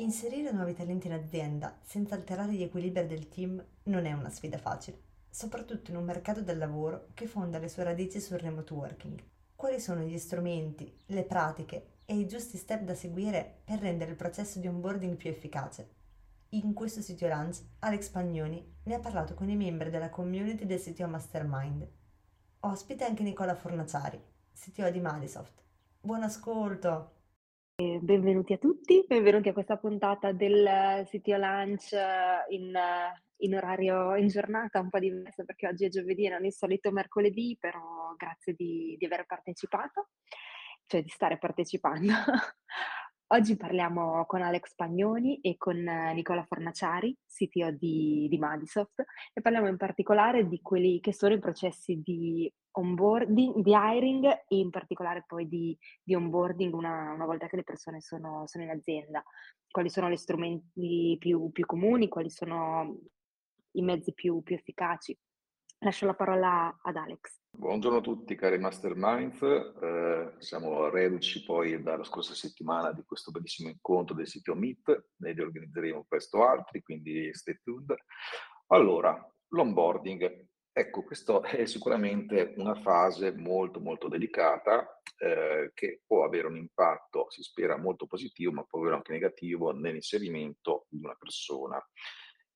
Inserire nuovi talenti in azienda senza alterare gli equilibri del team non è una sfida facile, soprattutto in un mercato del lavoro che fonda le sue radici sul remote working. Quali sono gli strumenti, le pratiche e i giusti step da seguire per rendere il processo di onboarding più efficace? In questo sito Lunch Alex Pagnoni ne ha parlato con i membri della community del CTO Mastermind. Ospite anche Nicola Fornaciari, CTO di Malisoft. Buon ascolto! Benvenuti a tutti, benvenuti a questa puntata del CTO Lunch in, in orario, in giornata un po' diversa perché oggi è giovedì e non il solito mercoledì, però grazie di, di aver partecipato, cioè di stare partecipando. Oggi parliamo con Alex Pagnoni e con Nicola Fornaciari, CTO di, di Madisoft, e parliamo in particolare di quelli che sono i processi di onboarding, di hiring e in particolare poi di, di onboarding una, una, volta che le persone sono, sono, in azienda. Quali sono gli strumenti più, più comuni, quali sono i mezzi più, più efficaci. Lascio la parola ad Alex. Buongiorno a tutti cari Masterminds, eh, siamo reduci poi dalla scorsa settimana di questo bellissimo incontro del sito Meet, ne organizzeremo presto altri, quindi stay tuned. Allora, l'onboarding, ecco, questa è sicuramente una fase molto molto delicata eh, che può avere un impatto, si spera, molto positivo, ma può avere anche negativo nell'inserimento di una persona.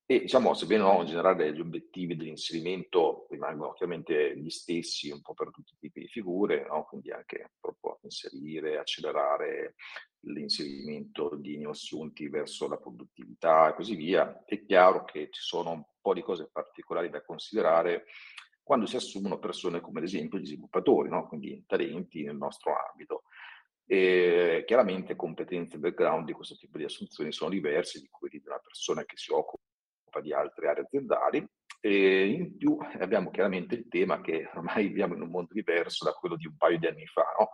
E diciamo, sebbene no, in generale gli obiettivi dell'inserimento rimangono chiaramente gli stessi un po' per tutti i tipi di figure, no? quindi anche proprio inserire, accelerare l'inserimento di neoassunti verso la produttività e così via, è chiaro che ci sono un po' di cose particolari da considerare quando si assumono persone come ad esempio gli sviluppatori, no? quindi talenti nel nostro ambito. E chiaramente competenze e background di questo tipo di assunzioni sono diversi di quelli di una persona che si occupa di altre aree aziendali. E in più abbiamo chiaramente il tema che ormai viviamo in un mondo diverso da quello di un paio di anni fa, no?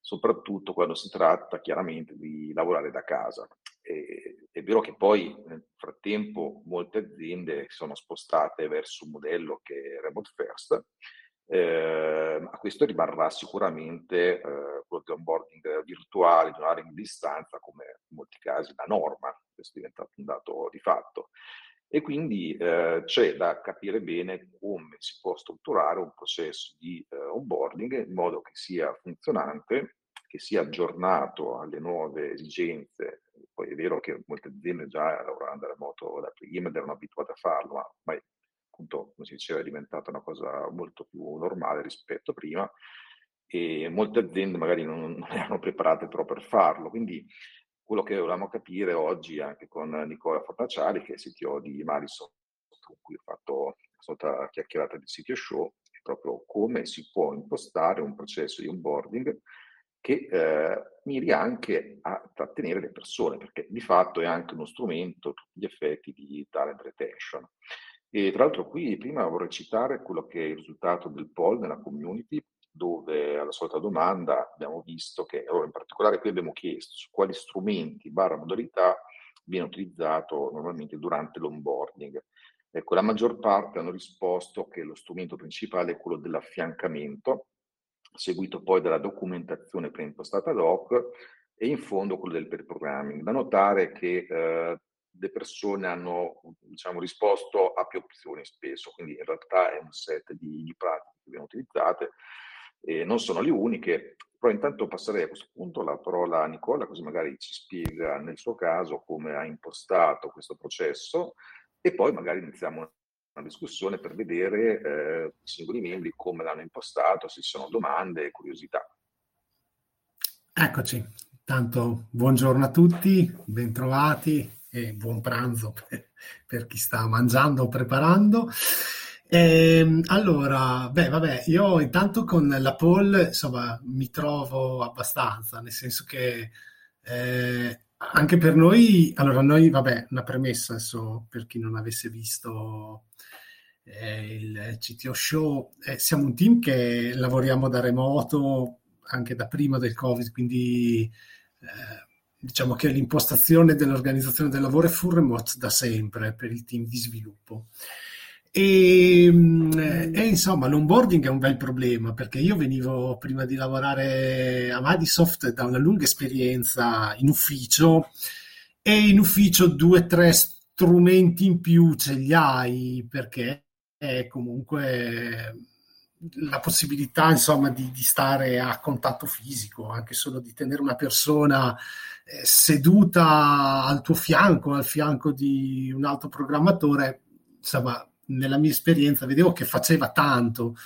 soprattutto quando si tratta chiaramente di lavorare da casa. E, è vero che poi nel frattempo molte aziende sono spostate verso un modello che è remote first, eh, ma questo rimarrà sicuramente eh, quello di onboarding virtuale, di un'area in distanza, come in molti casi la norma, questo è diventato un dato di fatto. E quindi eh, c'è da capire bene come si può strutturare un processo di eh, onboarding in modo che sia funzionante, che sia aggiornato alle nuove esigenze. Poi è vero che molte aziende già lavoravano da remoto da prima ed erano abituate a farlo, ma ormai appunto, come si diceva, è diventata una cosa molto più normale rispetto a prima e molte aziende magari non, non erano preparate però per farlo. Quindi quello che volevamo capire oggi anche con Nicola Fornaciari, che è CTO di Marison, con cui ho fatto una sorta chiacchierata di sito show, è proprio come si può impostare un processo di onboarding che eh, miri anche a trattenere le persone, perché di fatto è anche uno strumento gli effetti di talent retention. E tra l'altro qui prima vorrei citare quello che è il risultato del poll nella community dove alla solita domanda abbiamo visto che, allora in particolare qui abbiamo chiesto su quali strumenti barra modalità viene utilizzato normalmente durante l'onboarding. Ecco, la maggior parte hanno risposto che lo strumento principale è quello dell'affiancamento, seguito poi dalla documentazione preimpostata ad hoc e in fondo quello del per programming. Da notare che eh, le persone hanno diciamo, risposto a più opzioni spesso, quindi in realtà è un set di, di pratiche che vengono utilizzate e non sono le uniche, però intanto passerei a questo punto la parola a Nicola, così magari ci spiega nel suo caso come ha impostato questo processo e poi magari iniziamo una discussione per vedere eh, i singoli membri come l'hanno impostato, se ci sono domande e curiosità. Eccoci, tanto buongiorno a tutti, bentrovati e buon pranzo per, per chi sta mangiando o preparando. Ehm, allora, beh, vabbè, io intanto con la poll, insomma, mi trovo abbastanza, nel senso che eh, anche per noi, allora noi, vabbè, una premessa adesso per chi non avesse visto eh, il CTO Show, eh, siamo un team che lavoriamo da remoto anche da prima del Covid, quindi eh, diciamo che l'impostazione dell'organizzazione del lavoro è full remote da sempre per il team di sviluppo. E, mm, e, insomma, l'onboarding è un bel problema perché io venivo prima di lavorare a Madisoft da una lunga esperienza in ufficio e in ufficio due o tre strumenti in più ce li hai perché è comunque la possibilità insomma di, di stare a contatto fisico, anche solo di tenere una persona eh, seduta al tuo fianco, al fianco di un altro programmatore, insomma nella mia esperienza vedevo che faceva tanto,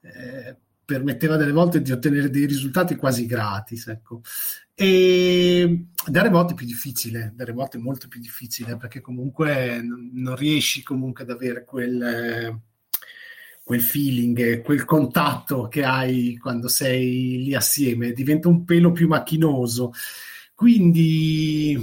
eh, permetteva delle volte di ottenere dei risultati quasi gratis. Ecco. E remoto è più difficile, remoto è molto più difficile perché comunque non riesci comunque ad avere quel, quel feeling, quel contatto che hai quando sei lì assieme, diventa un pelo più macchinoso. Quindi,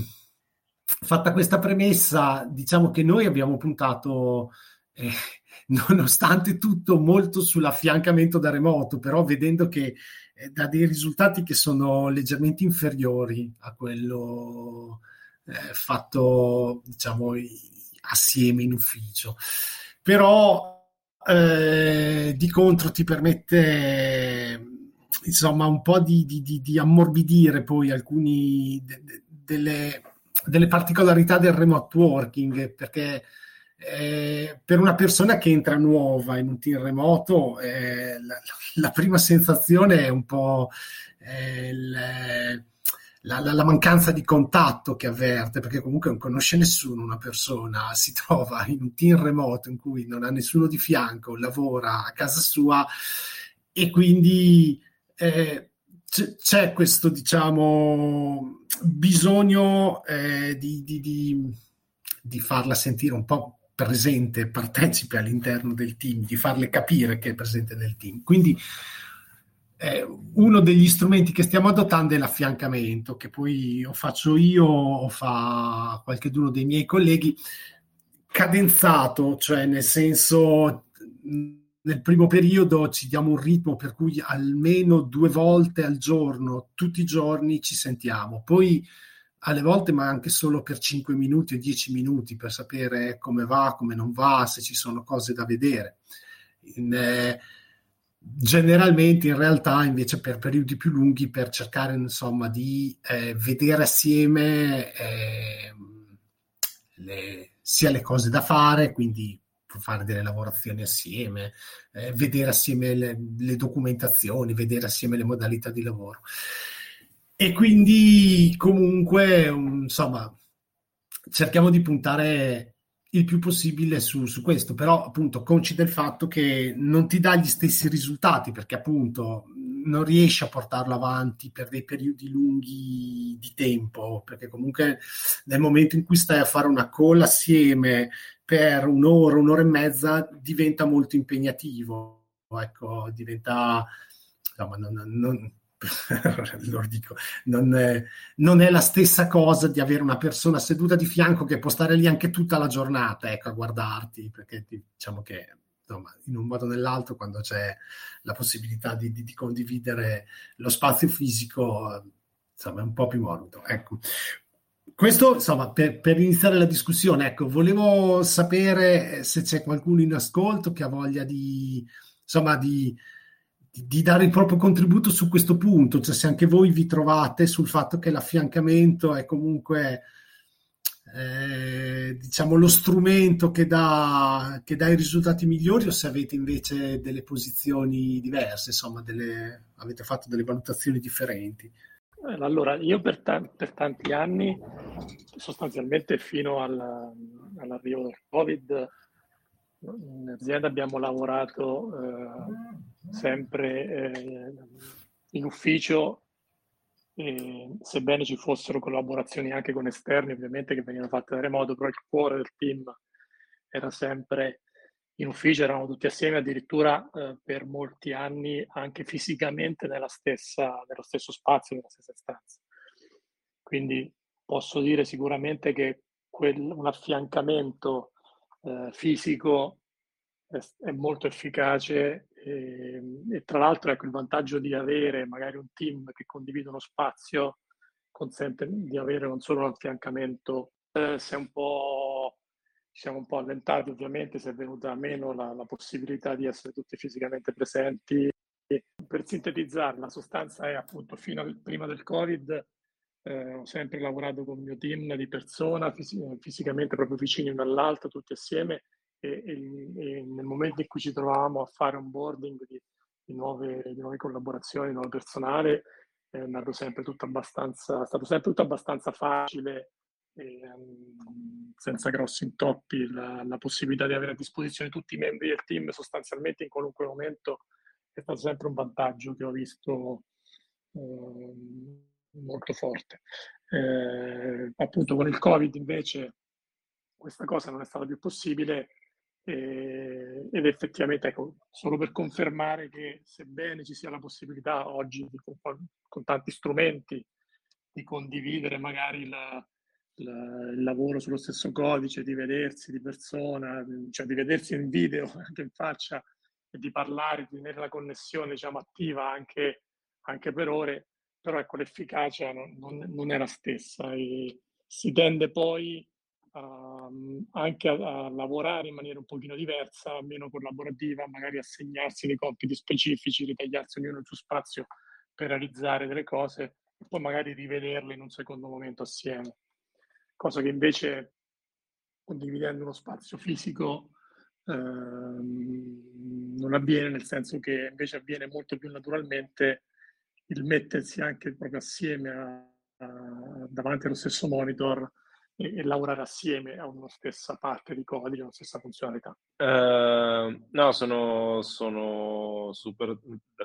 fatta questa premessa, diciamo che noi abbiamo puntato eh, nonostante tutto molto sull'affiancamento da remoto, però vedendo che eh, dà dei risultati che sono leggermente inferiori a quello eh, fatto, diciamo, assieme in ufficio. Però eh, di contro ti permette insomma un po' di, di, di, di ammorbidire poi alcuni de, de, delle, delle particolarità del remote working perché eh, per una persona che entra nuova in un team remoto, eh, la, la, prima sensazione è un po' eh, la, la, la, mancanza di contatto che avverte, perché comunque non conosce nessuno una persona, si trova in un team remoto in cui non ha nessuno di fianco, lavora a casa sua e quindi eh, c- c'è questo, diciamo, bisogno eh, di, di, di, di farla sentire un po' presente, partecipe all'interno del team, di farle capire che è presente nel team. Quindi eh, uno degli strumenti che stiamo adottando è l'affiancamento, che poi o faccio io o fa qualcuno dei miei colleghi, cadenzato, cioè nel senso nel primo periodo ci diamo un ritmo per cui almeno due volte al giorno, tutti i giorni ci sentiamo. Poi alle volte ma anche solo per 5 minuti o 10 minuti per sapere come va, come non va, se ci sono cose da vedere. In, eh, generalmente in realtà invece per periodi più lunghi per cercare insomma di eh, vedere assieme eh, le, sia le cose da fare, quindi fare delle lavorazioni assieme, eh, vedere assieme le, le documentazioni, vedere assieme le modalità di lavoro. E quindi comunque, insomma, cerchiamo di puntare il più possibile su, su, questo, però appunto conci del fatto che non ti dà gli stessi risultati perché appunto non riesci a portarlo avanti per dei periodi lunghi di tempo, perché comunque nel momento in cui stai a fare una call assieme per un'ora, un'ora e mezza diventa molto impegnativo, ecco, diventa insomma, non, non lo dico, non è, non è, la stessa cosa di avere una persona seduta di fianco che può stare lì anche tutta la giornata ecco, a guardarti, perché diciamo che insomma, in un modo o nell'altro quando c'è la possibilità di, di, di condividere lo spazio fisico, insomma, è un po' più morbido. Ecco. Questo, insomma, per, per, iniziare la discussione, ecco, volevo sapere se c'è qualcuno in ascolto che ha voglia di, insomma, di, di dare il proprio contributo su questo punto, cioè se anche voi vi trovate sul fatto che l'affiancamento è comunque eh, diciamo lo strumento che dà, che dà i risultati migliori o se avete invece delle posizioni diverse, insomma delle, avete fatto delle valutazioni differenti. Allora, io per, ta- per tanti anni, sostanzialmente fino al, all'arrivo del Covid, in azienda abbiamo lavorato eh, sempre eh, in ufficio, e, sebbene ci fossero collaborazioni anche con esterni, ovviamente che venivano fatte da remoto, però il cuore del team era sempre in ufficio eravamo tutti assieme addirittura eh, per molti anni anche fisicamente nella stessa, nello stesso spazio, nella stessa stanza. Quindi posso dire sicuramente che quel, un affiancamento eh, fisico è, è, molto efficace e, e, tra l'altro ecco il vantaggio di avere magari un team che condivide uno spazio consente di avere non solo un affiancamento, eh, se un po' siamo un po' allentati ovviamente, se è venuta meno la, la possibilità di essere tutti fisicamente presenti. Per sintetizzare, la sostanza è appunto fino al, prima del Covid eh, ho sempre lavorato con il mio team di persona, fis- fisicamente proprio vicini uno all'altro, tutti assieme, e, e, e, nel momento in cui ci trovavamo a fare onboarding di, di, nuove, di nuove collaborazioni, di nuovo personale, è andato sempre tutto abbastanza, è stato sempre tutto abbastanza facile e, um, senza grossi intoppi la, la, possibilità di avere a disposizione tutti i membri del team sostanzialmente in qualunque momento è stato sempre un vantaggio che ho visto um, molto forte. Eh, appunto con il Covid invece questa cosa non è stata più possibile eh, ed effettivamente ecco, solo per confermare che sebbene ci sia la possibilità oggi di, con, con tanti strumenti di condividere magari la, la, il lavoro sullo stesso codice, di vedersi di persona, cioè di vedersi in video anche in faccia e di parlare, di tenere la connessione diciamo, attiva anche, anche per ore, però ecco, l'efficacia non, non, è la stessa e si tende poi a, anche a, a, lavorare in maniera un pochino diversa, meno collaborativa, magari assegnarsi dei compiti specifici, ritagliarsi ognuno il suo spazio per realizzare delle cose e poi magari rivederle in un secondo momento assieme. Cosa che invece condividendo uno spazio fisico ehm, non avviene, nel senso che invece avviene molto più naturalmente il mettersi anche proprio assieme a, a, davanti allo stesso monitor e, e, lavorare assieme a una stessa parte di codice, una stessa funzionalità. Uh, no, sono, sono, super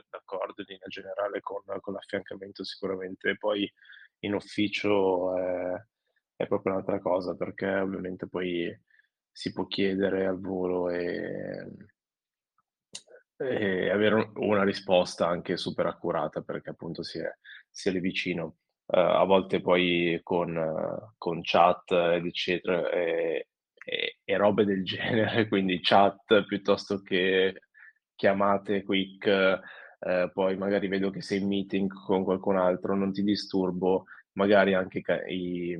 d'accordo in linea generale con, con, l'affiancamento sicuramente, poi in ufficio è, è proprio un'altra cosa perché ovviamente poi si può chiedere al volo e e avere una risposta anche super accurata perché appunto si è, si è vicino. Uh, a volte poi con, uh, con chat eccetera e, e, e, robe del genere, quindi chat piuttosto che chiamate quick, uh, poi magari vedo che sei in meeting con qualcun altro, non ti disturbo, magari anche i,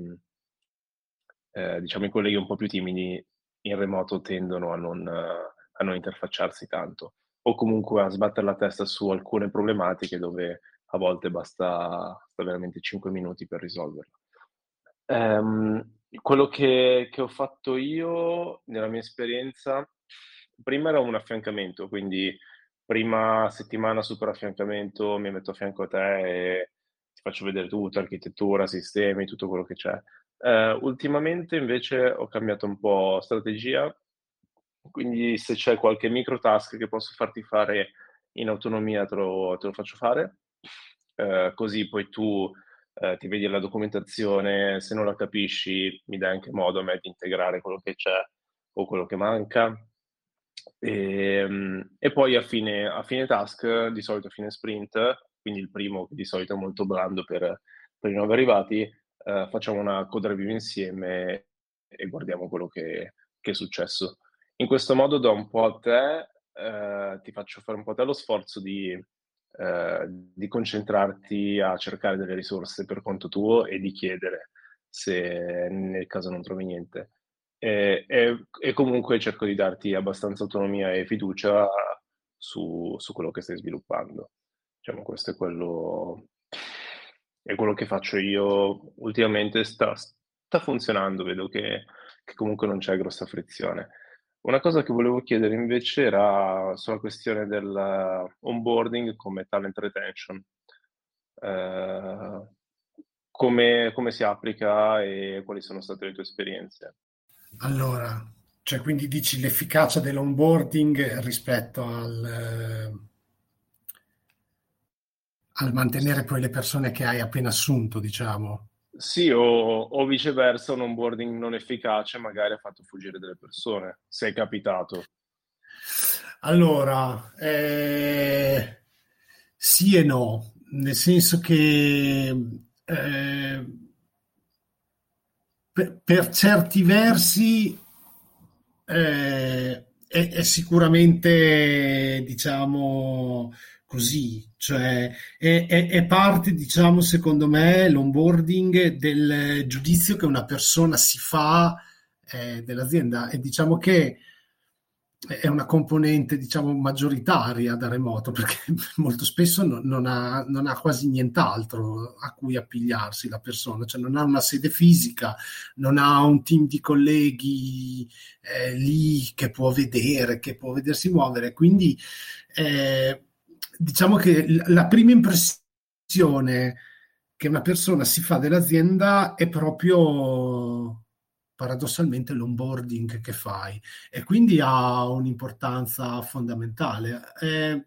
diciamo, i colleghi un po' più timidi in remoto tendono a non, a non interfacciarsi tanto o comunque a sbattere la testa su alcune problematiche dove a volte basta, basta veramente 5 minuti per risolverla. Um, quello che, che, ho fatto io nella mia esperienza, prima era un affiancamento, quindi prima settimana super affiancamento, mi metto a fianco a te e ti faccio vedere tutto, architettura, sistemi, tutto quello che c'è. Uh, ultimamente invece ho cambiato un po' strategia quindi se c'è qualche micro task che posso farti fare in autonomia te lo, te lo faccio fare, eh, così poi tu eh, ti vedi la documentazione, se non la capisci mi dai anche modo a me di integrare quello che c'è o quello che manca. E, ehm, e poi a fine, a fine, task, di solito a fine sprint, quindi il primo che di solito è molto blando per, per i nuovi arrivati, eh, facciamo una code review insieme e guardiamo quello che, che è successo. In questo modo do un po' a te, eh, ti faccio fare un po' a te lo sforzo di, eh, di concentrarti a cercare delle risorse per conto tuo e di chiedere se nel caso non trovi niente. E, e, e comunque cerco di darti abbastanza autonomia e fiducia su, su quello che stai sviluppando. Diciamo, questo è quello, è quello che faccio io ultimamente. Sta, sta funzionando, vedo che, che comunque non c'è grossa frizione. Una cosa che volevo chiedere invece era sulla questione dell'onboarding come talent retention. Eh, come, come, si applica e quali sono state le tue esperienze? Allora, cioè quindi dici l'efficacia dell'onboarding rispetto al, eh, al mantenere poi le persone che hai appena assunto, diciamo. Sì, o, o, viceversa, un onboarding non efficace magari ha fatto fuggire delle persone, se è capitato. Allora, eh, sì e no, nel senso che eh, per, per, certi versi eh, è, è, sicuramente, diciamo, così, cioè è, è, è, parte, diciamo, secondo me, l'onboarding del giudizio che una persona si fa eh, dell'azienda. E diciamo che è una componente diciamo maggioritaria da remoto perché molto spesso non, non, ha, non, ha, quasi nient'altro a cui appigliarsi la persona, cioè non ha una sede fisica, non ha un team di colleghi eh, lì che può vedere, che può vedersi muovere, quindi eh, diciamo che la prima impressione che una persona si fa dell'azienda è proprio paradossalmente l'onboarding che fai e quindi ha un'importanza fondamentale. Eh,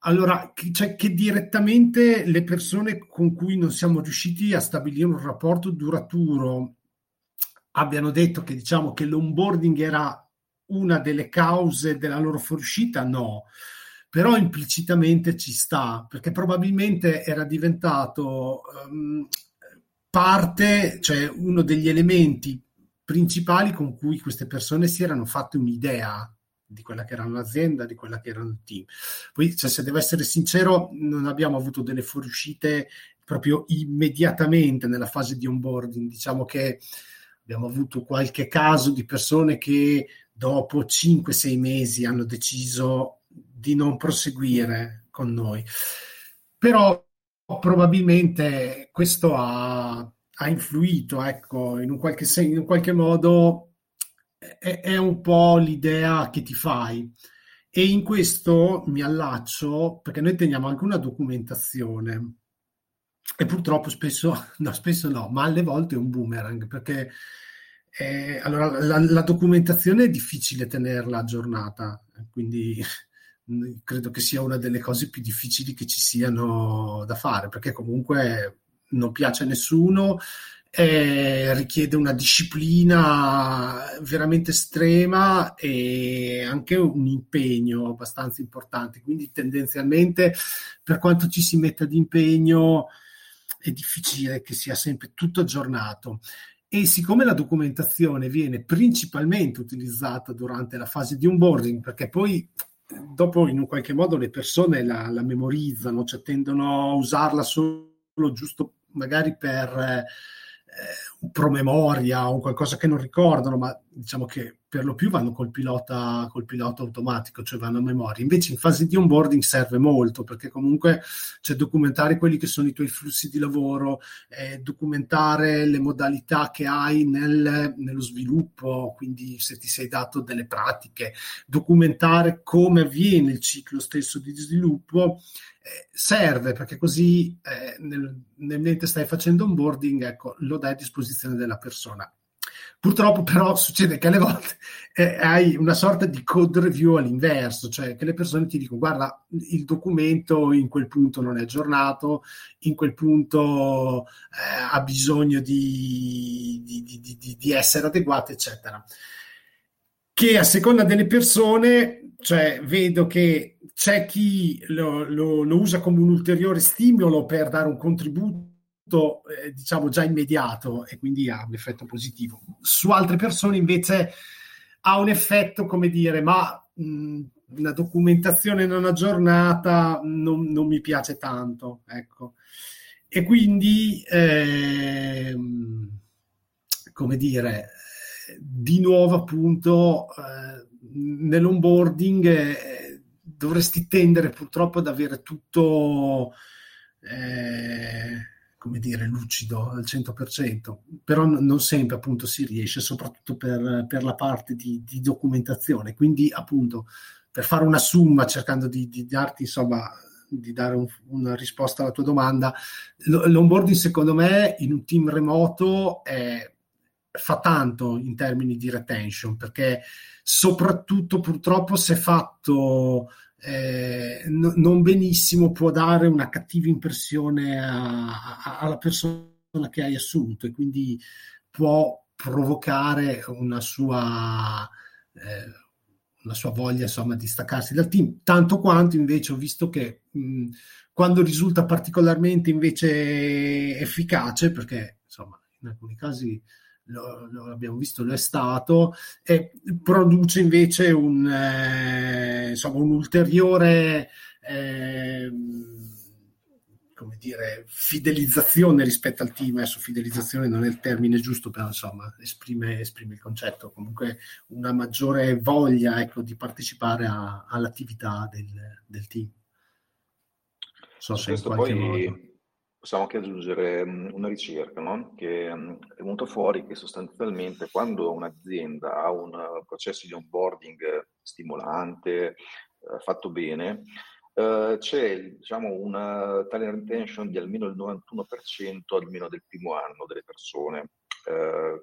allora, cioè che direttamente le persone con cui non siamo riusciti a stabilire un rapporto duraturo abbiano detto che diciamo che l'onboarding era una delle cause della loro fuoriuscita, no però implicitamente ci sta, perché probabilmente era diventato um, parte, cioè uno degli elementi principali con cui queste persone si erano fatte un'idea di quella che era l'azienda, di quella che era il team. Poi, cioè, se devo essere sincero, non abbiamo avuto delle fuoriuscite proprio immediatamente nella fase di onboarding. Diciamo che abbiamo avuto qualche caso di persone che dopo 5-6 mesi hanno deciso di non proseguire con noi. Però probabilmente questo ha, ha influito, ecco, in un qualche, in un qualche modo è, è, un po' l'idea che ti fai. E in questo mi allaccio perché noi teniamo anche una documentazione e purtroppo spesso, no, spesso no, ma alle volte è un boomerang perché eh, allora, la, la, documentazione è difficile tenerla aggiornata, quindi credo che sia una delle cose più difficili che ci siano da fare, perché comunque non piace a nessuno, eh, richiede una disciplina veramente estrema e anche un impegno abbastanza importante. Quindi tendenzialmente, per quanto ci si metta di impegno, è difficile che sia sempre tutto aggiornato. E siccome la documentazione viene principalmente utilizzata durante la fase di onboarding, perché poi dopo in un qualche modo le persone la, la memorizzano, cioè tendono a usarla solo giusto magari per eh, un promemoria o qualcosa che non ricordano, ma diciamo che per lo più vanno col pilota, col pilota automatico, cioè vanno a memoria. Invece in fase di onboarding serve molto perché comunque c'è documentare quelli che sono i tuoi flussi di lavoro, eh, documentare le modalità che hai nel, nello sviluppo, quindi se ti sei dato delle pratiche, documentare come avviene il ciclo stesso di sviluppo eh, serve perché così eh, nel, nel mentre stai facendo onboarding ecco, lo dai a disposizione della persona. Purtroppo però succede che alle volte eh, hai una sorta di code review all'inverso, cioè che le persone ti dicono guarda il documento in quel punto non è aggiornato, in quel punto eh, ha bisogno di, di, di, di essere adeguato, eccetera. Che a seconda delle persone, cioè vedo che c'è chi lo, lo, lo usa come un ulteriore stimolo per dare un contributo eh, diciamo già immediato e quindi ha un effetto positivo. Su altre persone invece ha un effetto come dire ma mh, una documentazione non aggiornata non, non mi piace tanto, ecco. E quindi eh, come dire di nuovo appunto eh, nell'onboarding eh, dovresti tendere purtroppo ad avere tutto, eh, come dire, lucido al 100%, però non sempre appunto si riesce, soprattutto per, per la parte di, di, documentazione. Quindi appunto per fare una summa cercando di, di darti insomma di dare un, una risposta alla tua domanda, l'onboarding secondo me in un team remoto è, fa tanto in termini di retention perché soprattutto purtroppo se fatto eh, no, non benissimo può dare una cattiva impressione a, a, alla persona che hai assunto e quindi può provocare una sua, eh, una sua voglia insomma di staccarsi dal team, tanto quanto invece ho visto che mh, quando risulta particolarmente invece efficace, perché insomma in alcuni casi lo, lo abbiamo visto, lo è stato, e produce invece un, eh, insomma, un ulteriore eh, come dire, fidelizzazione rispetto al team. Adesso fidelizzazione non è il termine giusto, però insomma esprime, esprime il concetto. Comunque una maggiore voglia ecco, di partecipare a, all'attività del, del team. So se in qualche poi... modo possiamo anche aggiungere una ricerca no? che è venuta fuori che sostanzialmente quando un'azienda ha un processo di onboarding stimolante, eh, fatto bene, eh, c'è diciamo, una talent retention di almeno il 91% almeno del primo anno delle persone. Uh,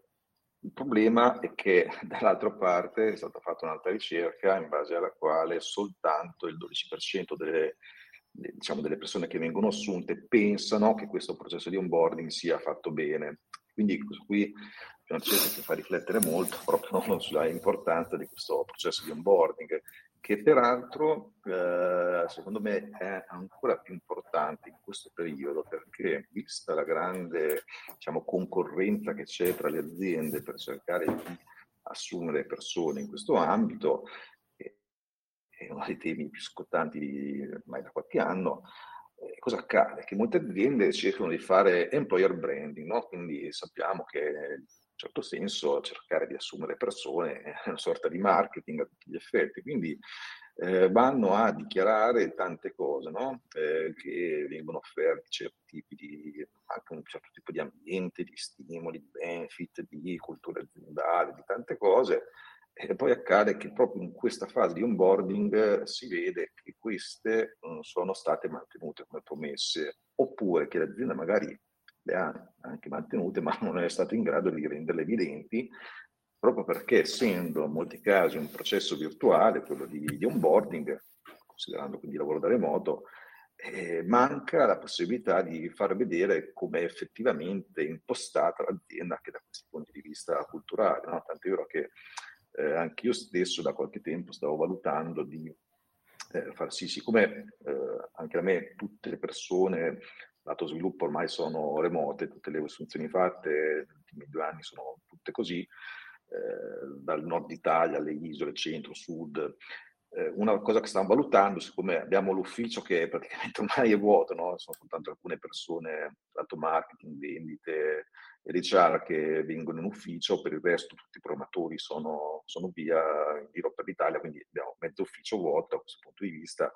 il problema è che dall'altra parte è stata fatta un'altra ricerca in base alla quale soltanto il 12% delle, diciamo, delle persone che vengono assunte pensano che questo processo di onboarding sia fatto bene. Quindi qui è una ricerca che fa riflettere molto proprio sulla importanza di questo processo di onboarding che peraltro eh, secondo me è ancora più importante in questo periodo perché vista la grande diciamo, concorrenza che c'è tra le aziende per cercare di assumere persone in questo ambito, è uno dei temi più scottanti ormai da qualche anno, eh, cosa accade? Che molte aziende cercano di fare employer branding, no? quindi sappiamo che certo senso cercare di assumere persone è una sorta di marketing a tutti gli effetti, quindi eh, vanno a dichiarare tante cose, no? eh, che vengono offerti certi tipi di, anche un certo tipo di ambiente, di stimoli, di benefit, di cultura aziendale, di tante cose, e poi accade che proprio in questa fase di onboarding si vede che queste non sono state mantenute come promesse, oppure che l'azienda magari le ha anche mantenute, ma non è stato in grado di renderle evidenti, proprio perché essendo in molti casi un processo virtuale, quello di, di onboarding, considerando quindi lavoro da remoto, eh, manca la possibilità di far vedere come è effettivamente impostata l'azienda anche da questi punti di vista culturali. No? Tant'è vero che eh, anche io stesso da qualche tempo stavo valutando di eh, far sì, siccome eh, anche a me tutte le persone lato sviluppo ormai sono remote, tutte le assunzioni fatte negli ultimi due anni sono tutte così, eh, dal nord Italia alle isole, centro, sud. Eh, una cosa che stiamo valutando, siccome abbiamo l'ufficio che praticamente ormai è vuoto, no? sono soltanto alcune persone, lato marketing, vendite HR che vengono in ufficio, per il resto tutti i programmatori sono, sono via in giro per l'Italia, quindi abbiamo mezzo ufficio vuoto da questo punto di vista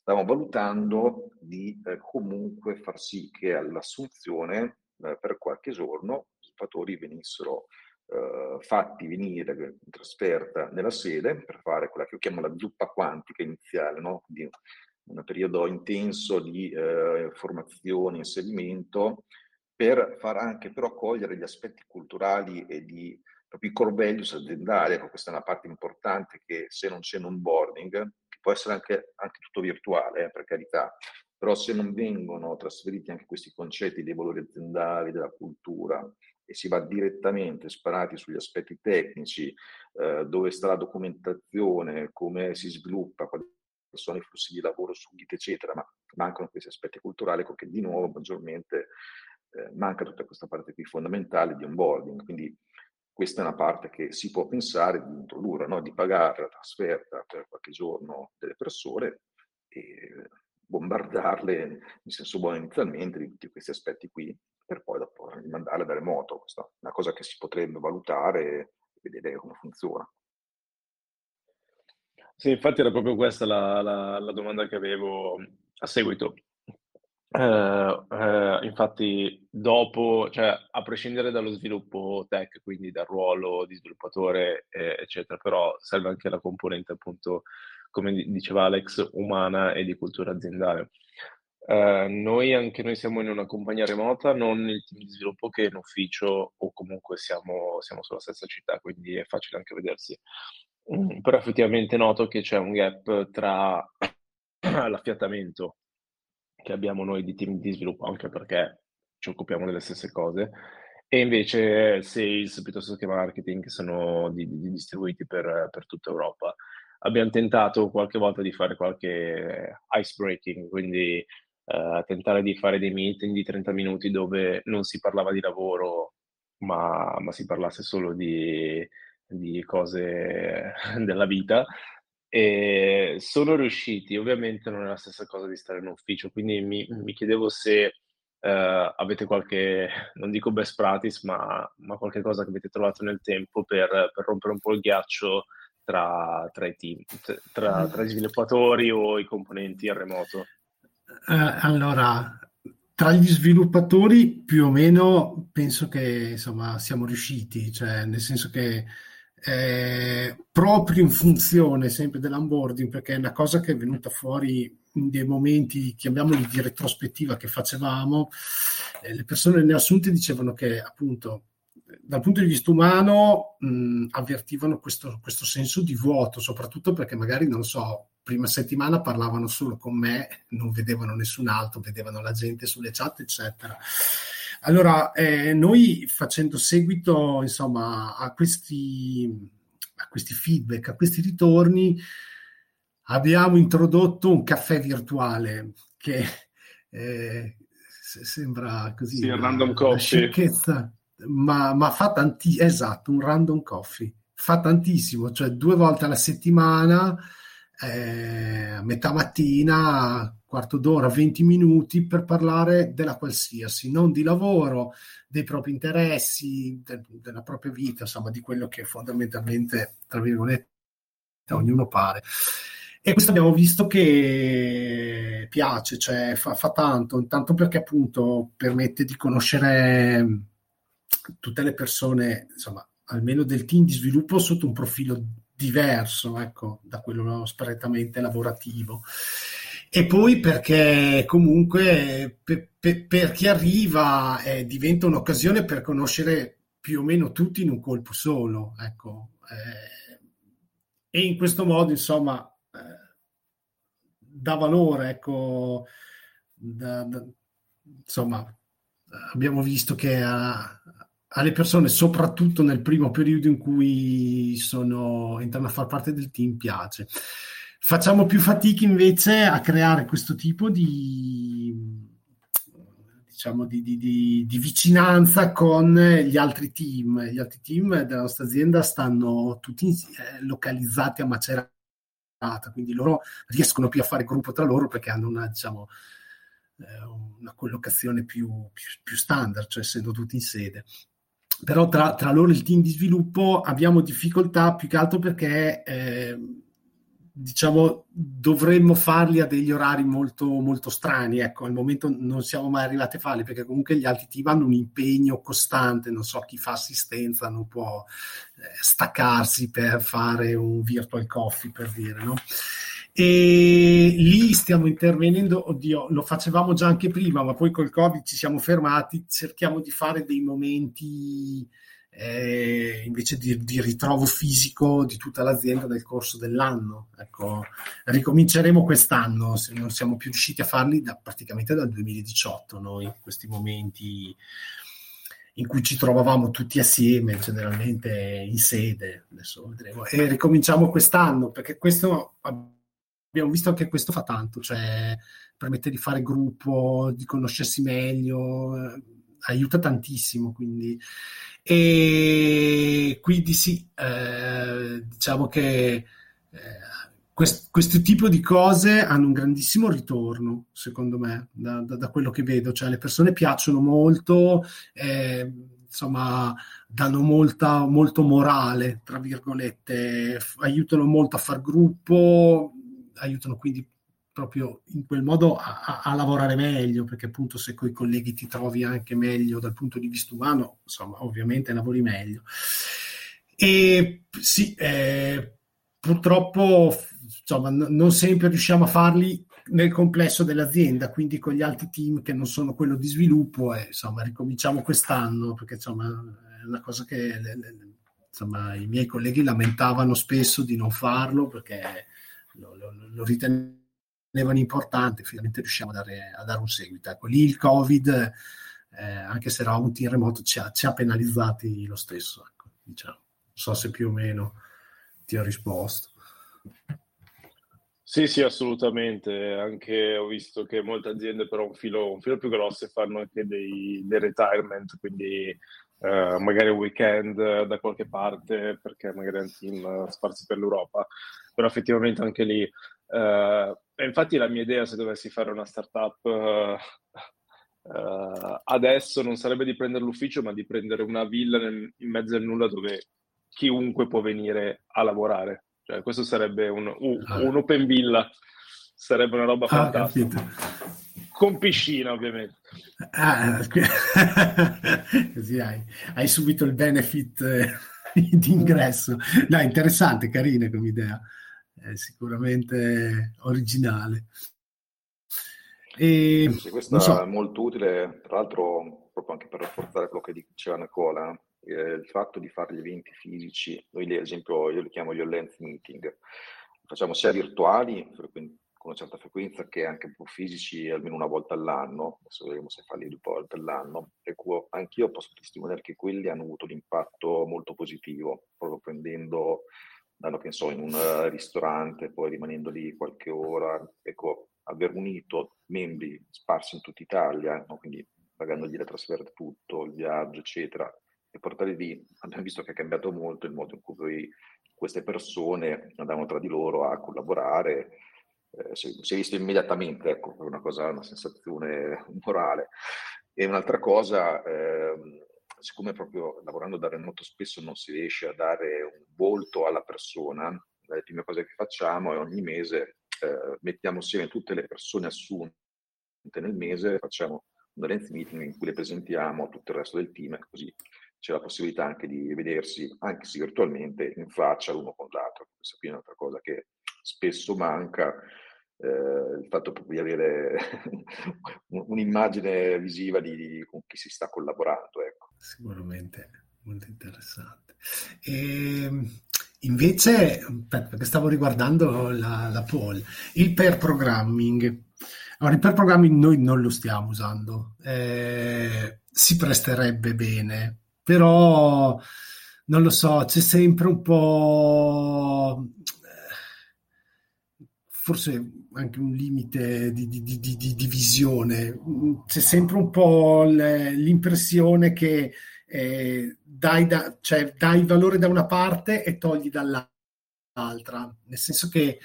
stavamo valutando di eh, comunque far sì che all'assunzione eh, per qualche giorno i sviluppatori venissero eh, fatti venire in trasferta nella sede per fare quella che io chiamo la zuppa quantica iniziale, no? quindi un periodo intenso di eh, formazione, inserimento, per far anche però cogliere gli aspetti culturali e di proprio i core values aziendali, ecco, questa è una parte importante che se non c'è un onboarding, può essere anche, anche tutto virtuale, eh, per carità, però se non vengono trasferiti anche questi concetti dei valori aziendali, della cultura, e si va direttamente sparati sugli aspetti tecnici, eh, dove sta la documentazione, come si sviluppa, quali sono i flussi di lavoro subiti, eccetera, ma mancano questi aspetti culturali, ecco che di nuovo maggiormente eh, manca tutta questa parte qui fondamentale di onboarding. Quindi questa è una parte che si può pensare di introdurre, no? di pagare la trasferta per qualche giorno delle persone e bombardarle in senso buono inizialmente di tutti questi aspetti qui per poi dopo rimandarle da remoto. Questa è una cosa che si potrebbe valutare e vedere come funziona. Sì, infatti era proprio questa la, la, la domanda che avevo a seguito. Eh, eh, infatti dopo, cioè a prescindere dallo sviluppo tech, quindi dal ruolo di sviluppatore, eh, eccetera, però serve anche la componente appunto, come diceva Alex, umana e di cultura aziendale. Eh, noi anche noi siamo in una compagnia remota, non il team di sviluppo che in ufficio o comunque siamo, siamo sulla stessa città, quindi è facile anche vedersi. Mm, però effettivamente noto che c'è un gap tra l'affiatamento che abbiamo noi di team di sviluppo, anche perché ci occupiamo delle stesse cose, e invece sales piuttosto che marketing sono di, di distribuiti per, per, tutta Europa. abbiamo tentato qualche volta di fare qualche ice breaking, quindi eh, tentare di fare dei meeting di 30 minuti dove non si parlava di lavoro, ma, ma si parlasse solo di, di cose della vita. E sono riusciti, ovviamente non è la stessa cosa di stare in ufficio, quindi mi, mi chiedevo se eh, avete qualche, non dico best practice, ma, ma, qualche cosa che avete trovato nel tempo per, per rompere un po' il ghiaccio tra, tra i team, tra, tra, gli sviluppatori o i componenti a remoto? Uh, allora, tra gli sviluppatori più o meno penso che insomma siamo riusciti, cioè nel senso che eh, proprio in funzione sempre dell'onboarding, perché è una cosa che è venuta fuori in dei momenti, chiamiamoli di retrospettiva che facevamo, eh, le persone neoassunte dicevano che appunto dal punto di vista umano mh, avvertivano questo, questo, senso di vuoto, soprattutto perché magari, non so, prima settimana parlavano solo con me, non vedevano nessun altro, vedevano la gente sulle chat, eccetera. Allora, eh, noi facendo seguito, insomma, a questi, a questi feedback, a questi ritorni, abbiamo introdotto un caffè virtuale che eh, sembra così sì, una, random coffee. ma, ma fa tanti esatto un random coffee. Fa tantissimo cioè due volte alla settimana eh, metà mattina quarto d'ora 20 minuti per parlare della qualsiasi non di lavoro dei propri interessi de, della propria vita insomma di quello che fondamentalmente tra virgolette ognuno pare. E questo abbiamo visto che piace, cioè fa, fa tanto, intanto perché appunto permette di conoscere tutte le persone, insomma, almeno del team di sviluppo sotto un profilo diverso, ecco, da quello strettamente lavorativo. E poi perché comunque per, per, per chi arriva eh, diventa un'occasione per conoscere più o meno tutti in un colpo solo, ecco. Eh, e in questo modo, insomma, dà valore, ecco, da, da, insomma, abbiamo visto che a, alle persone, soprattutto nel primo periodo in cui sono, entrano a far parte del team, piace. Facciamo più fatica invece a creare questo tipo di, diciamo, di, di, di, vicinanza con gli altri team. Gli altri team della nostra azienda stanno tutti eh, localizzati a Macerata quindi loro riescono più a fare gruppo tra loro perché hanno una, diciamo, eh, una collocazione più, più, più, standard, cioè essendo tutti in sede. Però tra, tra loro il team di sviluppo abbiamo difficoltà più che altro perché eh, diciamo, dovremmo farli a degli orari molto, molto strani. Ecco, al momento non siamo mai arrivati a farli perché comunque gli altri team hanno un impegno costante. Non so, chi fa assistenza non può eh, staccarsi per fare un virtual coffee, per dire, no? E lì stiamo intervenendo, oddio, lo facevamo già anche prima, ma poi col Covid ci siamo fermati, cerchiamo di fare dei momenti eh, invece di, di, ritrovo fisico di tutta l'azienda nel corso dell'anno. Ecco, ricominceremo quest'anno, se non siamo più riusciti a farli da, praticamente dal 2018, noi questi momenti in cui ci trovavamo tutti assieme, generalmente in sede, adesso vedremo, e ricominciamo quest'anno, perché questo abbiamo visto anche questo fa tanto, cioè permette di fare gruppo, di conoscersi meglio, eh, aiuta tantissimo, quindi e quindi sì, eh, diciamo che eh, quest, questo tipo di cose hanno un grandissimo ritorno, secondo me, da, da, da quello che vedo. Cioè, le persone piacciono molto, eh, insomma, danno molta, molto morale, tra virgolette, aiutano molto a far gruppo, aiutano quindi proprio in quel modo a, a, lavorare meglio, perché appunto se con i colleghi ti trovi anche meglio dal punto di vista umano, insomma, ovviamente lavori meglio. E sì, eh, purtroppo insomma, n- non sempre riusciamo a farli nel complesso dell'azienda, quindi con gli altri team che non sono quello di sviluppo, e insomma, ricominciamo quest'anno, perché insomma, è una cosa che le, le, insomma, i miei colleghi lamentavano spesso di non farlo perché lo, lo, lo ritenevano importante, finalmente riusciamo a dare, a dare un seguito. Ecco, lì il Covid, eh, anche se eravamo un team remoto, ci ha, ci ha penalizzati lo stesso. Ecco, diciamo. Non so se più o meno ti ho risposto. Sì, sì, assolutamente. Anche ho visto che molte aziende però un filo, un filo più grosse fanno anche dei, dei retirement, quindi eh, magari un weekend da qualche parte perché magari è un team sparsi per l'Europa, però effettivamente anche lì. Eh, infatti la mia idea se dovessi fare una startup eh, eh, adesso non sarebbe di prendere l'ufficio, ma di prendere una villa nel, in mezzo al nulla dove chiunque può venire a lavorare cioè, questo sarebbe un, un, ah. un, open villa, sarebbe una roba ah, fantastica. Con piscina, ovviamente. Ah, così hai, hai, subito il benefit eh, di ingresso. No, interessante, carina come idea. È sicuramente originale. E, sì, questo so. è molto utile, tra l'altro, proprio anche per rafforzare quello che diceva Nicola eh, il fatto di fare gli eventi fisici, noi ad esempio io li chiamo gli all meeting, facciamo sia virtuali con una certa frequenza che anche un po' fisici almeno una volta all'anno, adesso vedremo se farli due volte all'anno, ecco, anch'io posso testimoniare che quelli hanno avuto un impatto molto positivo, proprio prendendo, andando che so, in un ristorante, poi rimanendo lì qualche ora, ecco, aver unito membri sparsi in tutta Italia, no? quindi pagandogli la trasferta tutto, il viaggio, eccetera, e portare lì. Abbiamo visto che è cambiato molto il modo in cui queste persone andavano tra di loro a collaborare. Eh, si, è visto immediatamente, ecco, una cosa, una sensazione morale. E un'altra cosa, eh, siccome proprio lavorando da remoto spesso non si riesce a dare un volto alla persona, le prime cose che facciamo è ogni mese eh, mettiamo assieme tutte le persone assunte nel mese, facciamo un lens meeting in cui le presentiamo a tutto il resto del team, così c'è la possibilità anche di vedersi, anche se virtualmente, in faccia l'uno con l'altro. Questa qui è un'altra cosa che spesso manca, eh, il fatto di avere un'immagine visiva di, di, con chi si sta collaborando. Ecco. Sicuramente, molto interessante. E ehm, invece, perché stavo riguardando la, la poll, il pair programming. Allora, il pair programming noi non lo stiamo usando, eh, si presterebbe bene però non lo so, c'è sempre un po' forse anche un limite di, di, di, di, visione. C'è sempre un po' l'impressione che eh, dai, da, cioè, dai valore da una parte e togli dall'altra, nel senso che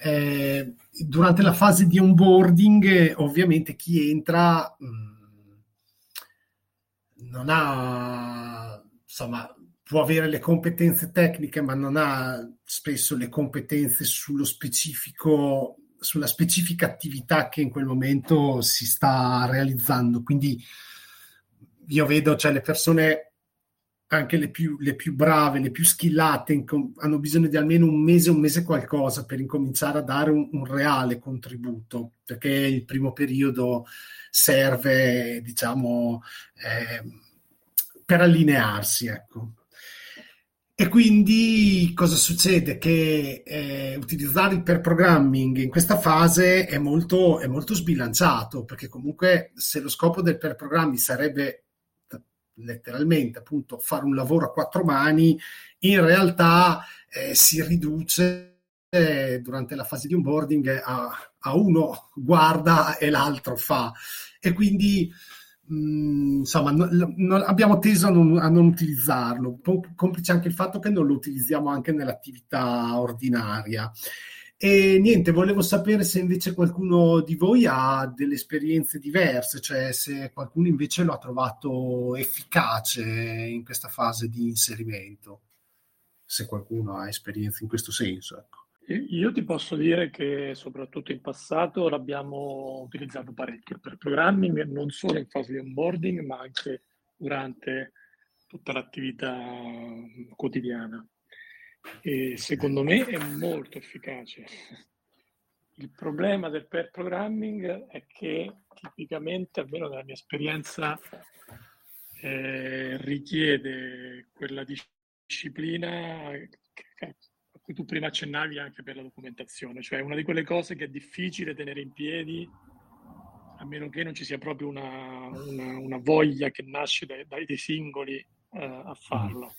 eh, durante la fase di onboarding ovviamente chi entra mh, mm, non ha, insomma, può avere le competenze tecniche, ma non ha spesso le competenze sullo specifico, sulla specifica attività che in quel momento si sta realizzando. Quindi io vedo, cioè, le persone anche le più, le più brave, le più skillate, hanno bisogno di almeno un mese, un mese qualcosa per incominciare a dare un, un reale contributo, perché il primo periodo serve, diciamo, eh, per allinearsi, ecco. E quindi cosa succede? Che eh, utilizzare il per programming in questa fase è molto, è molto sbilanciato, perché comunque se lo scopo del per programming sarebbe letteralmente appunto fare un lavoro a quattro mani, in realtà eh, si riduce eh, durante la fase di onboarding a, a uno guarda e l'altro fa. E quindi mm, insomma no, no, abbiamo teso a non, a non utilizzarlo, complice anche il fatto che non lo utilizziamo anche nell'attività ordinaria. E niente, volevo sapere se invece qualcuno di voi ha delle esperienze diverse, cioè se qualcuno invece lo ha trovato efficace in questa fase di inserimento, se qualcuno ha esperienze in questo senso. Ecco. Io ti posso dire che soprattutto in passato l'abbiamo utilizzato parecchio per programming, non solo in fase di onboarding, ma anche durante tutta l'attività quotidiana. E secondo me è molto efficace. Il problema del pair programming è che tipicamente, almeno nella mia esperienza, eh, richiede quella disciplina che cui tu prima accennavi anche per la documentazione, cioè una di quelle cose che è difficile tenere in piedi a meno che non ci sia proprio una, una, una voglia che nasce dai, dai, singoli uh, a farlo.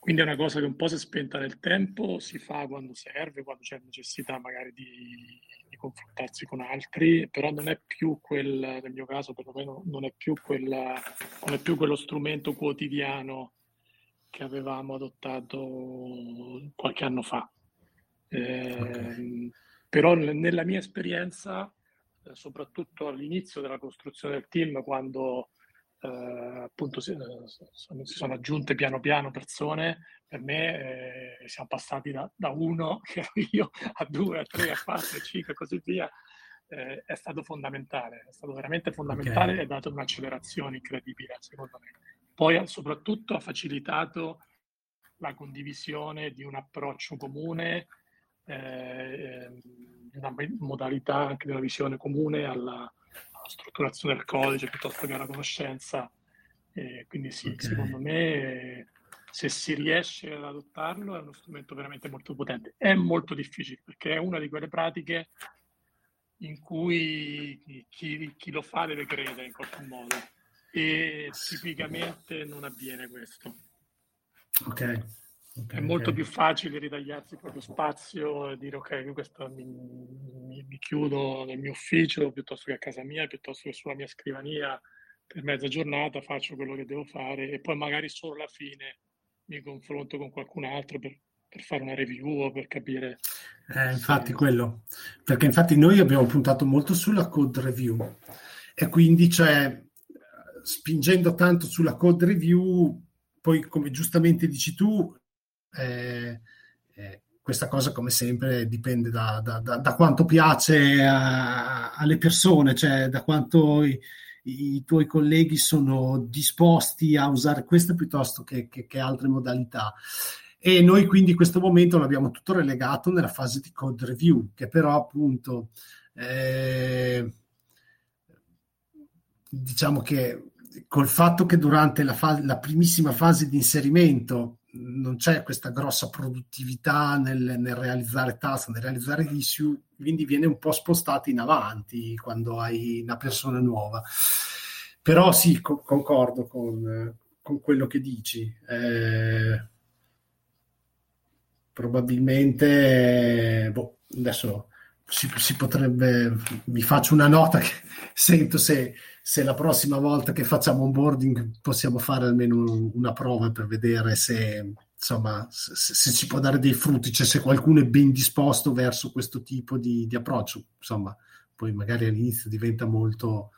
quindi è una cosa che un po' si è spenta nel tempo, si fa quando serve, quando c'è necessità magari di, di confrontarsi con altri, però non è più quel, nel mio caso perlomeno, non è più, quella, non è più quello strumento quotidiano che avevamo adottato qualche anno fa. Eh, okay. Però nella mia esperienza, eh, soprattutto all'inizio della costruzione del team, quando eh, appunto si, si, sono aggiunte piano piano persone, per me eh, siamo passati da, da, uno, che ero io, a due, a tre, a quattro, a cinque e così via. Eh, è stato fondamentale, è stato veramente fondamentale okay. e ha dato un'accelerazione incredibile, secondo me. Poi soprattutto ha facilitato la condivisione di un approccio comune, eh, di una modalità anche una visione comune alla, strutturazione del codice piuttosto che alla conoscenza. E quindi sì, okay. secondo me se si riesce ad adottarlo è uno strumento veramente molto potente. È molto difficile perché è una di quelle pratiche in cui chi, chi lo fa deve credere in qualche modo e tipicamente non avviene questo. Ok. Okay, è molto okay. più facile ritagliarsi il proprio spazio e dire ok, questo mi, mi, mi, chiudo nel mio ufficio piuttosto che a casa mia, piuttosto che sulla mia scrivania per mezza giornata, faccio quello che devo fare e poi magari solo alla fine mi confronto con qualcun altro per, per fare una review o per capire. Eh, infatti se... quello, perché infatti noi abbiamo puntato molto sulla code review e quindi cioè spingendo tanto sulla code review, poi come giustamente dici tu, eh, eh, questa cosa, come sempre, dipende da, da, da, da quanto piace a, alle persone, cioè da quanto i, i, tuoi colleghi sono disposti a usare queste piuttosto che, che, che altre modalità. E noi quindi questo momento l'abbiamo tutto relegato nella fase di code review, che però appunto eh, diciamo che col fatto che durante la, fa- la primissima fase di inserimento non c'è questa grossa produttività nel, nel, realizzare task, nel realizzare issue, quindi viene un po' spostato in avanti quando hai una persona nuova. Però sì, co- concordo con, con, quello che dici. Eh, probabilmente, boh, adesso si, si, potrebbe, mi faccio una nota che sento se, se, la prossima volta che facciamo onboarding possiamo fare almeno una prova per vedere se, insomma, se, se ci può dare dei frutti, cioè se qualcuno è ben disposto verso questo tipo di, di approccio, insomma, poi magari all'inizio diventa molto,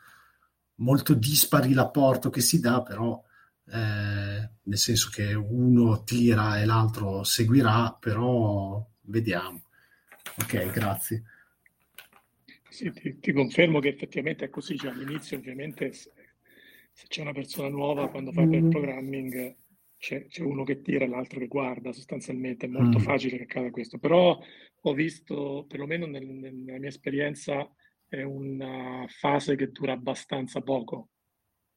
molto dispari l'apporto che si dà, però eh, nel senso che uno tira e l'altro seguirà, però vediamo. Ok, grazie. Sì, ti, ti, confermo che effettivamente è così, cioè, all'inizio ovviamente se, se, c'è una persona nuova quando fai per mm. programming c'è, c'è, uno che tira e l'altro che guarda, sostanzialmente è molto mm. facile che accada questo, però ho visto, perlomeno nel, nella mia esperienza, è una fase che dura abbastanza poco,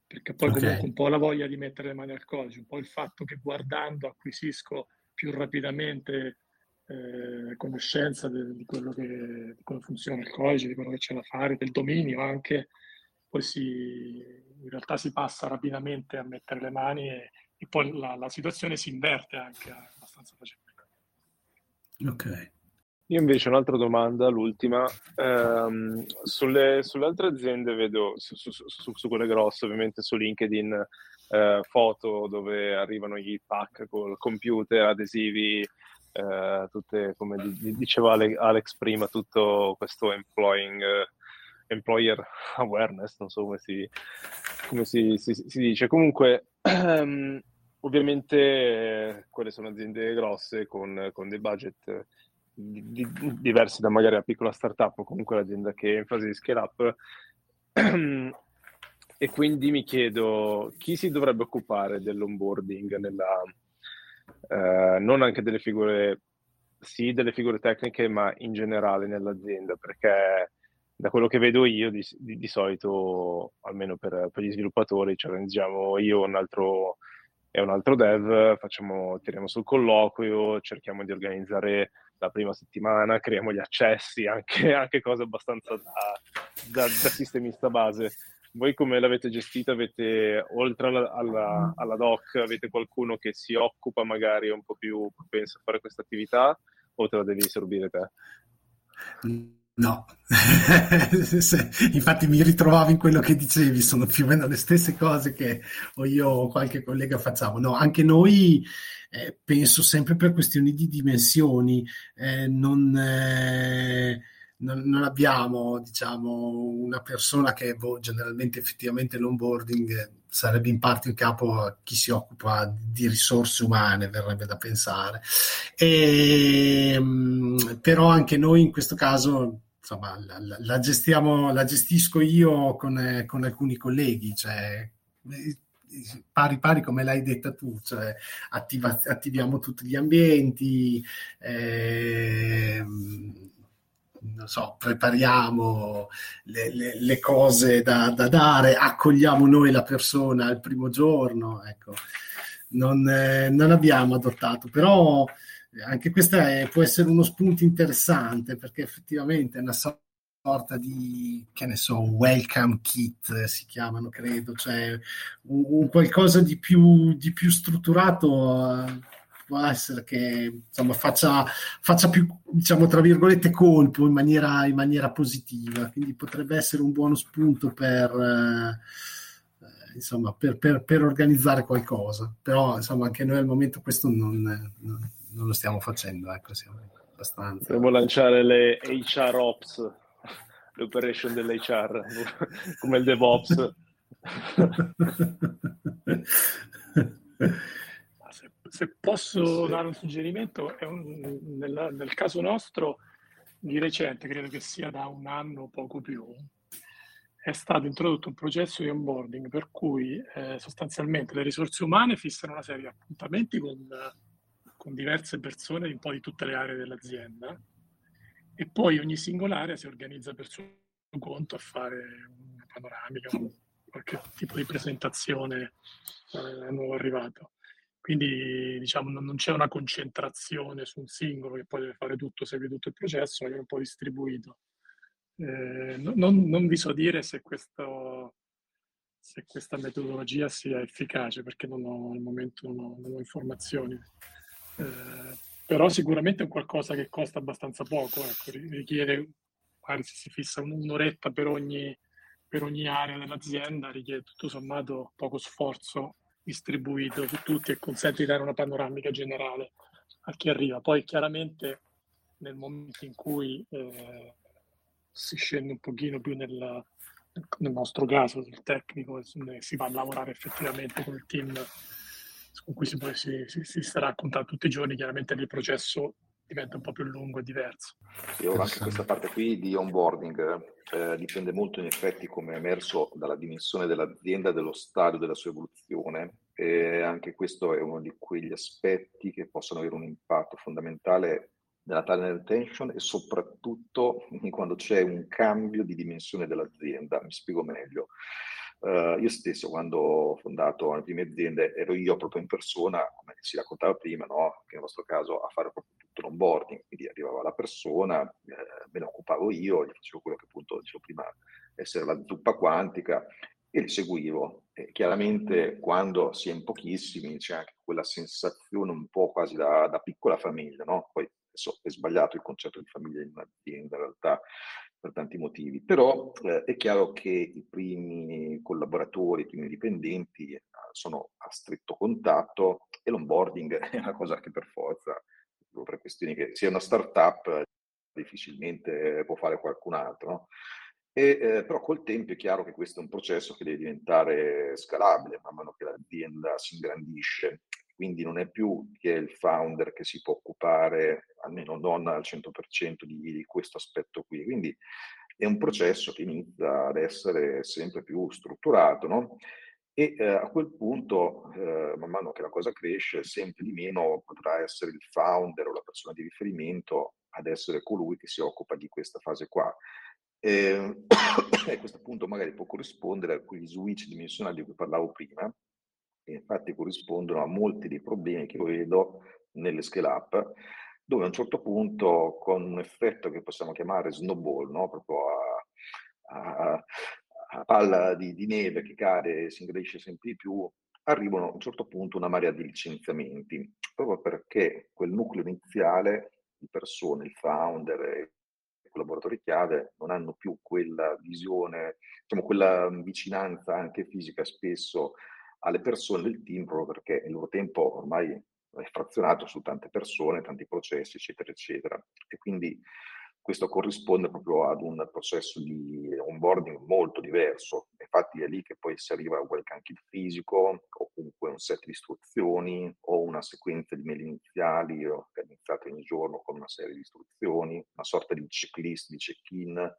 perché poi okay. comunque un po' la voglia di mettere le mani al codice, un po' il fatto che guardando acquisisco più rapidamente eh, conoscenza de, di quello che di come funziona il codice, di quello che c'è da fare, del dominio anche, poi si, in realtà si passa rapidamente a mettere le mani e, e poi la, la, situazione si inverte anche abbastanza facilmente. Ok. Io invece un'altra domanda, l'ultima. Um, sulle, sulle, altre aziende vedo, su, su, su, su, quelle grosse, ovviamente su LinkedIn, uh, foto dove arrivano i pack col computer, adesivi, eh, tutte, come diceva Alex prima, tutto questo employing, eh, employer awareness, non so come si, come si, si, si dice. Comunque, ehm, ovviamente quelle sono aziende grosse con, con dei budget di, di, diversi da magari la piccola startup o comunque l'azienda che è in fase di scale up. e quindi mi chiedo chi si dovrebbe occupare dell'onboarding nella, eh, non anche delle figure, sì, delle figure tecniche, ma in generale nell'azienda, perché da quello che vedo io di, di, di solito, almeno per, per, gli sviluppatori, ci organizziamo io un altro, e un altro dev, facciamo, tiriamo sul colloquio, cerchiamo di organizzare la prima settimana, creiamo gli accessi, anche, anche cose abbastanza da, da, da sistemista base. Voi come l'avete gestita? Avete, oltre alla, alla, alla, doc, avete qualcuno che si occupa magari un po' più propenso a fare questa attività o te la devi sorbire te? No, infatti mi ritrovavo in quello che dicevi, sono più o meno le stesse cose che io o qualche collega facciamo. No, anche noi eh, penso sempre per questioni di dimensioni, eh, non, eh, non, non, abbiamo diciamo, una persona che boh, generalmente effettivamente l'onboarding sarebbe in parte in capo a chi si occupa di risorse umane, verrebbe da pensare. E, ehm, però anche noi in questo caso insomma, la, la, gestiamo, la gestisco io con, con alcuni colleghi, cioè, pari pari come l'hai detta tu, cioè attiva, attiviamo tutti gli ambienti, eh, non so, prepariamo le, le, le cose da, da, dare, accogliamo noi la persona il primo giorno, ecco. non, eh, non abbiamo adottato, però anche questo può essere uno spunto interessante perché effettivamente è una sorta di, che ne so, welcome kit si chiamano, credo, cioè un, un qualcosa di più, di più strutturato. Uh, può essere che insomma, faccia, faccia, più, diciamo, tra virgolette, colpo in maniera, in maniera, positiva. Quindi potrebbe essere un buono spunto per, eh, insomma, per, per, per organizzare qualcosa. Però insomma, anche noi al momento questo non, non, non lo stiamo facendo. Ecco, siamo abbastanza. Dobbiamo lanciare le HR Ops, l'operation dell'HR, come il DevOps. Se posso dare un suggerimento, un, nel, nel, caso nostro, di recente, credo che sia da un anno o poco più, è stato introdotto un processo di onboarding per cui eh, sostanzialmente le risorse umane fissano una serie di appuntamenti con, con diverse persone di un po' di tutte le aree dell'azienda e poi ogni singola area si organizza per suo conto a fare una panoramica, qualche tipo di presentazione eh, nuovo arrivato. Quindi diciamo non, c'è una concentrazione su un singolo che poi deve fare tutto, segue tutto il processo, ma è un po' distribuito. Eh, non, non, vi so dire se, questo, se, questa metodologia sia efficace, perché non ho, al momento non ho, non ho informazioni. Eh, però sicuramente è qualcosa che costa abbastanza poco, ecco, richiede, magari si fissa un'oretta per ogni, per ogni area dell'azienda, richiede tutto sommato poco sforzo distribuito su tutti e consente di dare una panoramica generale a chi arriva. Poi chiaramente nel momento in cui eh, si scende un pochino più nel, nel nostro caso sul tecnico si va a lavorare effettivamente con il team con cui si, si, si starà a contatto tutti i giorni, chiaramente il processo diventa un po' più lungo e diverso. Io anche questa parte qui di onboarding eh, dipende molto in effetti, come è emerso, dalla dimensione dell'azienda, dello stadio della sua evoluzione e anche questo è uno di quegli aspetti che possono avere un impatto fondamentale nella talent retention e soprattutto quando c'è un cambio di dimensione dell'azienda. Mi spiego meglio. Uh, io stesso, quando ho fondato le prime aziende, ero io proprio in persona, come si raccontava prima, no? che nel nostro caso a fare proprio tutto l'onboarding, quindi arrivava la persona, eh, me ne occupavo io, gli facevo quello che appunto dicevo prima, essere la zuppa quantica e li seguivo. E chiaramente quando si è in pochissimi c'è anche quella sensazione un po' quasi da, da piccola famiglia, no? Poi adesso è sbagliato il concetto di famiglia in un'azienda in realtà per tanti motivi, però eh, è chiaro che i primi collaboratori, i primi dipendenti eh, sono a stretto contatto e l'onboarding è una cosa che per forza, per questioni che sia una startup difficilmente può fare qualcun altro, no? E, eh, però col tempo è chiaro che questo è un processo che deve diventare scalabile man mano che l'azienda si ingrandisce quindi non è più che il founder che si può occupare, almeno non al 100% di, di questo aspetto qui. Quindi è un processo che inizia ad essere sempre più strutturato, no? E eh, a quel punto, eh, man mano che la cosa cresce, sempre di meno potrà essere il founder o la persona di riferimento ad essere colui che si occupa di questa fase qua. E, e a questo punto magari può corrispondere a quegli switch dimensionali di cui parlavo prima, infatti corrispondono a molti dei problemi che vedo nelle scale up, dove a un certo punto con un effetto che possiamo chiamare snowball, no? proprio a, a, a palla di, di, neve che cade e si ingredisce sempre di più, arrivano a un certo punto una marea di licenziamenti, proprio perché quel nucleo iniziale di persone, il founder e i collaboratori chiave, non hanno più quella visione, diciamo quella vicinanza anche fisica spesso alle persone del team, proprio perché il loro tempo ormai è frazionato su tante persone, tanti processi, eccetera, eccetera. E quindi questo corrisponde proprio ad un processo di onboarding molto diverso. Infatti è lì che poi si arriva a quel kit fisico, o comunque un set di istruzioni, o una sequenza di mail iniziali organizzate ogni giorno con una serie di istruzioni, una sorta di checklist, di check-in,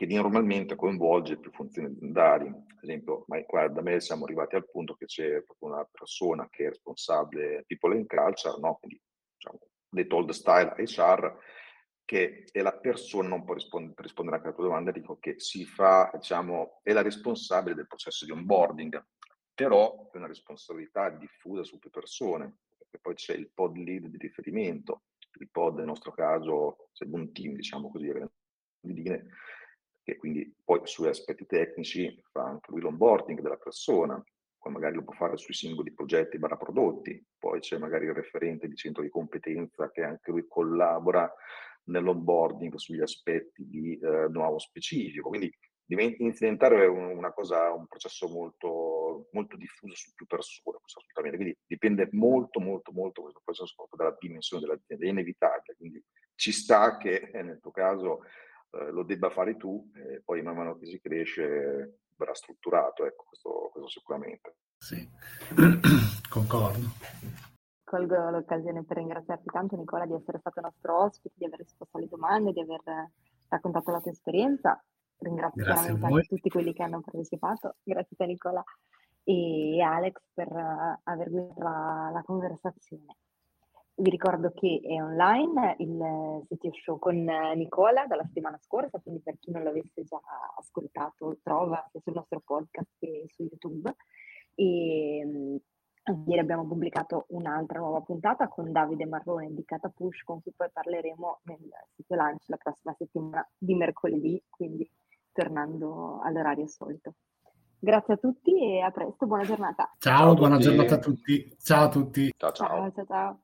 che normalmente coinvolge più funzioni aziendali. Ad esempio, ma qua da me siamo arrivati al punto che c'è proprio una persona che è responsabile people and culture, no? quindi diciamo, detto old style HR, che è la persona, non può rispondere, per rispondere anche alla tua domanda, dico che si fa, diciamo, è la responsabile del processo di onboarding, però è una responsabilità diffusa su più persone, perché poi c'è il pod lead di riferimento, il pod nel nostro caso, c'è un team, diciamo così, di linee, che quindi poi sui aspetti tecnici fa anche lui l'onboarding della persona, poi magari lo può fare sui singoli progetti barra prodotti, poi c'è magari il referente di centro di competenza che anche lui collabora nell'onboarding sugli aspetti di eh, nuovo specifico, quindi diventare una cosa, un processo molto, molto diffuso su più persone, assolutamente, quindi dipende molto, molto, molto questo processo dalla dimensione dell'azienda, è inevitabile, quindi ci sta che eh, nel tuo caso eh, lo debba fare tu e poi man mano che si cresce verrà strutturato, ecco, questo, questo sicuramente. Sì, concordo. Colgo l'occasione per ringraziarti tanto Nicola di essere stato nostro ospite, di aver risposto alle domande, di aver raccontato la tua esperienza. Ringrazio Grazie veramente anche tutti quelli che hanno partecipato. Grazie a te Nicola e Alex per uh, aver guidato la, la conversazione. Vi ricordo che è online il sito show con Nicola dalla settimana scorsa, quindi per chi non l'avesse già ascoltato trova sia sul nostro podcast che su YouTube. E mm, ieri abbiamo pubblicato un'altra nuova puntata con Davide Marrone di Catapush, con cui poi parleremo nel sito lunch la prossima settimana di mercoledì, quindi tornando all'orario solito. Grazie a tutti e a presto, buona giornata. Ciao, ciao buona giornata a tutti. Ciao a tutti. ciao. ciao. ciao, ciao. ciao.